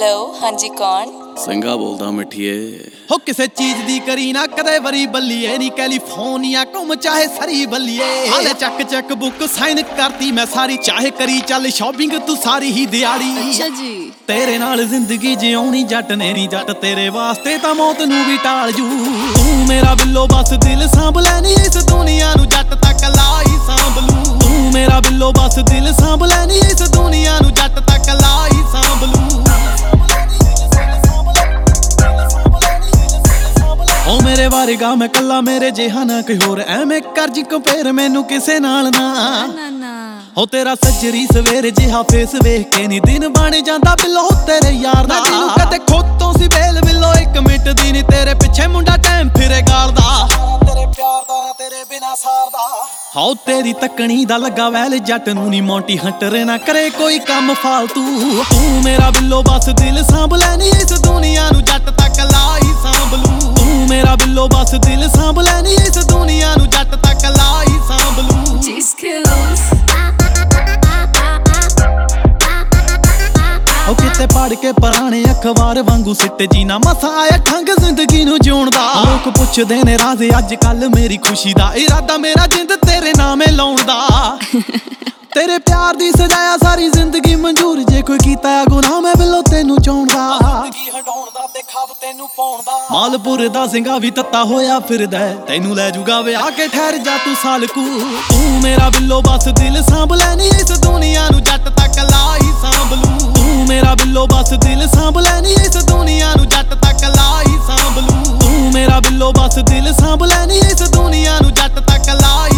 Hello ਹਾਂਜੀ ਕੌਣ? ਸਿੰਘਾ ਬੋਲਦਾ ਮਿੱਠੀਏ। ਹੋ ਕਿਸੇ ਚੀਜ਼ ਦੀ ਕਰੀ ਨਾ ਕਦੇ ਵਰੀ ਬੱਲੀਏ ਨਹੀਂ ਕੈਲੀਫੋਰਨੀਆ ਘੁੰਮ ਚਾਹੇ ਸਰੀ ਬੱਲੀਏ। ਹਾਲੇ ਚੱਕ ਚੱਕ ਬੁੱਕ ਸਾਈਨ ਕਰਤੀ ਮੈਂ ਸਾਰੀ। ਚਾਹੇ ਕਰੀ ਚੱਲ ਸ਼ਾਪਿੰਗ ਤੂੰ ਸਾਰੀ ਹੀ ਦਿਹਾੜੀ। ਅੱਛਾ ਜੀ। ਤੇਰੇ ਨਾਲ ਜ਼ਿੰਦਗੀ ਜਿਉਣੀ ਜੱਟ ਨੇ ਨਹੀਂ ਜੱਟ ਤੇਰੇ ਵਾਸਤੇ ਤਾਂ ਮੌਤ ਨੂੰ ਵੀ ਟਾਲ ਜੂ। ਤੂੰ ਮੇਰਾ ਬਿੱਲੋ ਬਸ ਦਿਲ ਸਾਂਭ ਲੈਣੀ ਇਸ ਦੁਨੀਆ ਨੂੰ ਜੱਟ ਤੱਕ ਲਾਈ ਸਾਂਭ ਲੂ। ਤੂੰ ਮੇਰਾ ਬਿੱਲੋ ਬਸ ਦਿਲ ਸਾਂਭ ਲੈਣੀ ਇਸ ਮੇਰੇ ਵਾਰੇਗਾ ਮੈਂ ਕੱਲਾ ਮੇਰੇ ਜਿਹਾ ਨਾ ਕੋਈ ਹੋਰ। ਐਵੇਂ ਕਰ ਜੀ ਕੰਪੇਅਰ ਮੈਨੂੰ ਕਿਸੇ ਨਾਲ ਨਾ? ਹੋ ਤੇਰਾ ਸੱਜਰੀ ਸਵੇਰ ਜਿਹਾ ਫੇਸ ਵੇਖ ਕੇ ਨੀ ਦਿਨ ਬਣ ਜਾਂਦਾ ਬਿੱਲੋ ਤੇਰੇ ਯਾਰ ਦਾ। ਜਿਹਨੂੰ ਕਦੇ ਖੋਤੋਂ ਸੀ ਬੇਲ ਬਿੱਲੋ ਇੱਕ ਮਿੰਟ ਦੀ ਨੀ ਤੇਰੇ ਪਿੱਛੇ ਮੁੰਡਾ ਟਾਈਮ ਫਿਰੇ ਗਾਲਦਾ ਤੇਰੇ ਪਿਆਰ ਦਾ ਨਾ ਤੇਰੇ ਬਿਨਾ ਸਾਰਦਾ ਹਾਉ ਤੇਰੀ ਤੱਕਣੀ ਦਾ ਲੱਗਾ ਵੈਲ ਜੱਟ ਨੂੰ ਨੀ ਮੌਂਟੀ ਹੰਟਰ ਨਾ ਕਰੇ ਕੋਈ ਕੰਮ ਫਾਲਤੂ। ਤੂੰ ਮੇਰਾ ਬਿੱਲੋ ਬਸ ਦਿਲ ਸਾਂਭ ਲੈਣੀ ਇਸ ਦੁਨੀਆ ਨੂੰ ਜੱਟ ਉਹ ਕਿਤੇ ਪੜ ਕੇ ਪੁਰਾਣੇ ਅਖਬਾਰ ਵਾਂਗੂ ਸਿੱਟ ਜੀ ਨਾ ਮਸਾ ਆਇਆ ਠੰਗ ਜ਼ਿੰਦਗੀ ਨੂੰ ਜਿਉਣ ਦਾ ਲੋਕ ਪੁੱਛਦੇ ਨੇ ਰਾਜ਼ ਅੱਜ ਕੱਲ ਮੇਰੀ ਖੁਸ਼ੀ ਦਾ ਇਰਾਦਾ ਮੇਰਾ ਜਿੰਦ ਤੇਰੇ ਨਾਮੇ ਲਾਉਣ ਦਾ ਤੇਰੇ ਪਿਆਰ ਦੀ ਸਜਾਇਆ ਸਾਰੀ ਜ਼ਿੰਦਗੀ ਮਨਜ਼ੂਰ ਜੇ ਕੋਈ ਕੀਤਾ ਆ ਗੁਨਾਹ ਮੈਂ ਬਿੱਲੋ ਤੈਨੂੰ ਚਾਹੁੰਦਾ ਜ਼ਿੰਦਗੀ ਹਟਾਉਣ ਦਾ ਤੇ ਖਾਬ ਤੈਨੂੰ ਪਾਉਣ ਦਾ ਮਾਲਪੁਰ ਦਾ ਸਿੰਘਾ ਵੀ ਤੱਤਾ ਹੋਇਆ ਫਿਰਦਾ। ਤੈਨੂੰ ਲੈ ਜੂਗਾ ਵਿਆਹ ਕੇ ਠਹਿਰ ਜਾ ਤੂੰ ਸਾਲਕੂ। ਤੂੰ ਮੇਰਾ ਬਿੱਲੋ ਬਸ ਦਿਲ ਸਾਂਭ ਲੈਣੀ ਇਸ ਦੁਨੀਆ ਢਿੱਲੋ ਬਸ ਦਿਲ ਸਾਂਭ ਲੈਣੀ ਇਸ ਦੁਨੀਆ ਨੂੰ ਜੱਟ ਤੱਕ ਲਾਈ।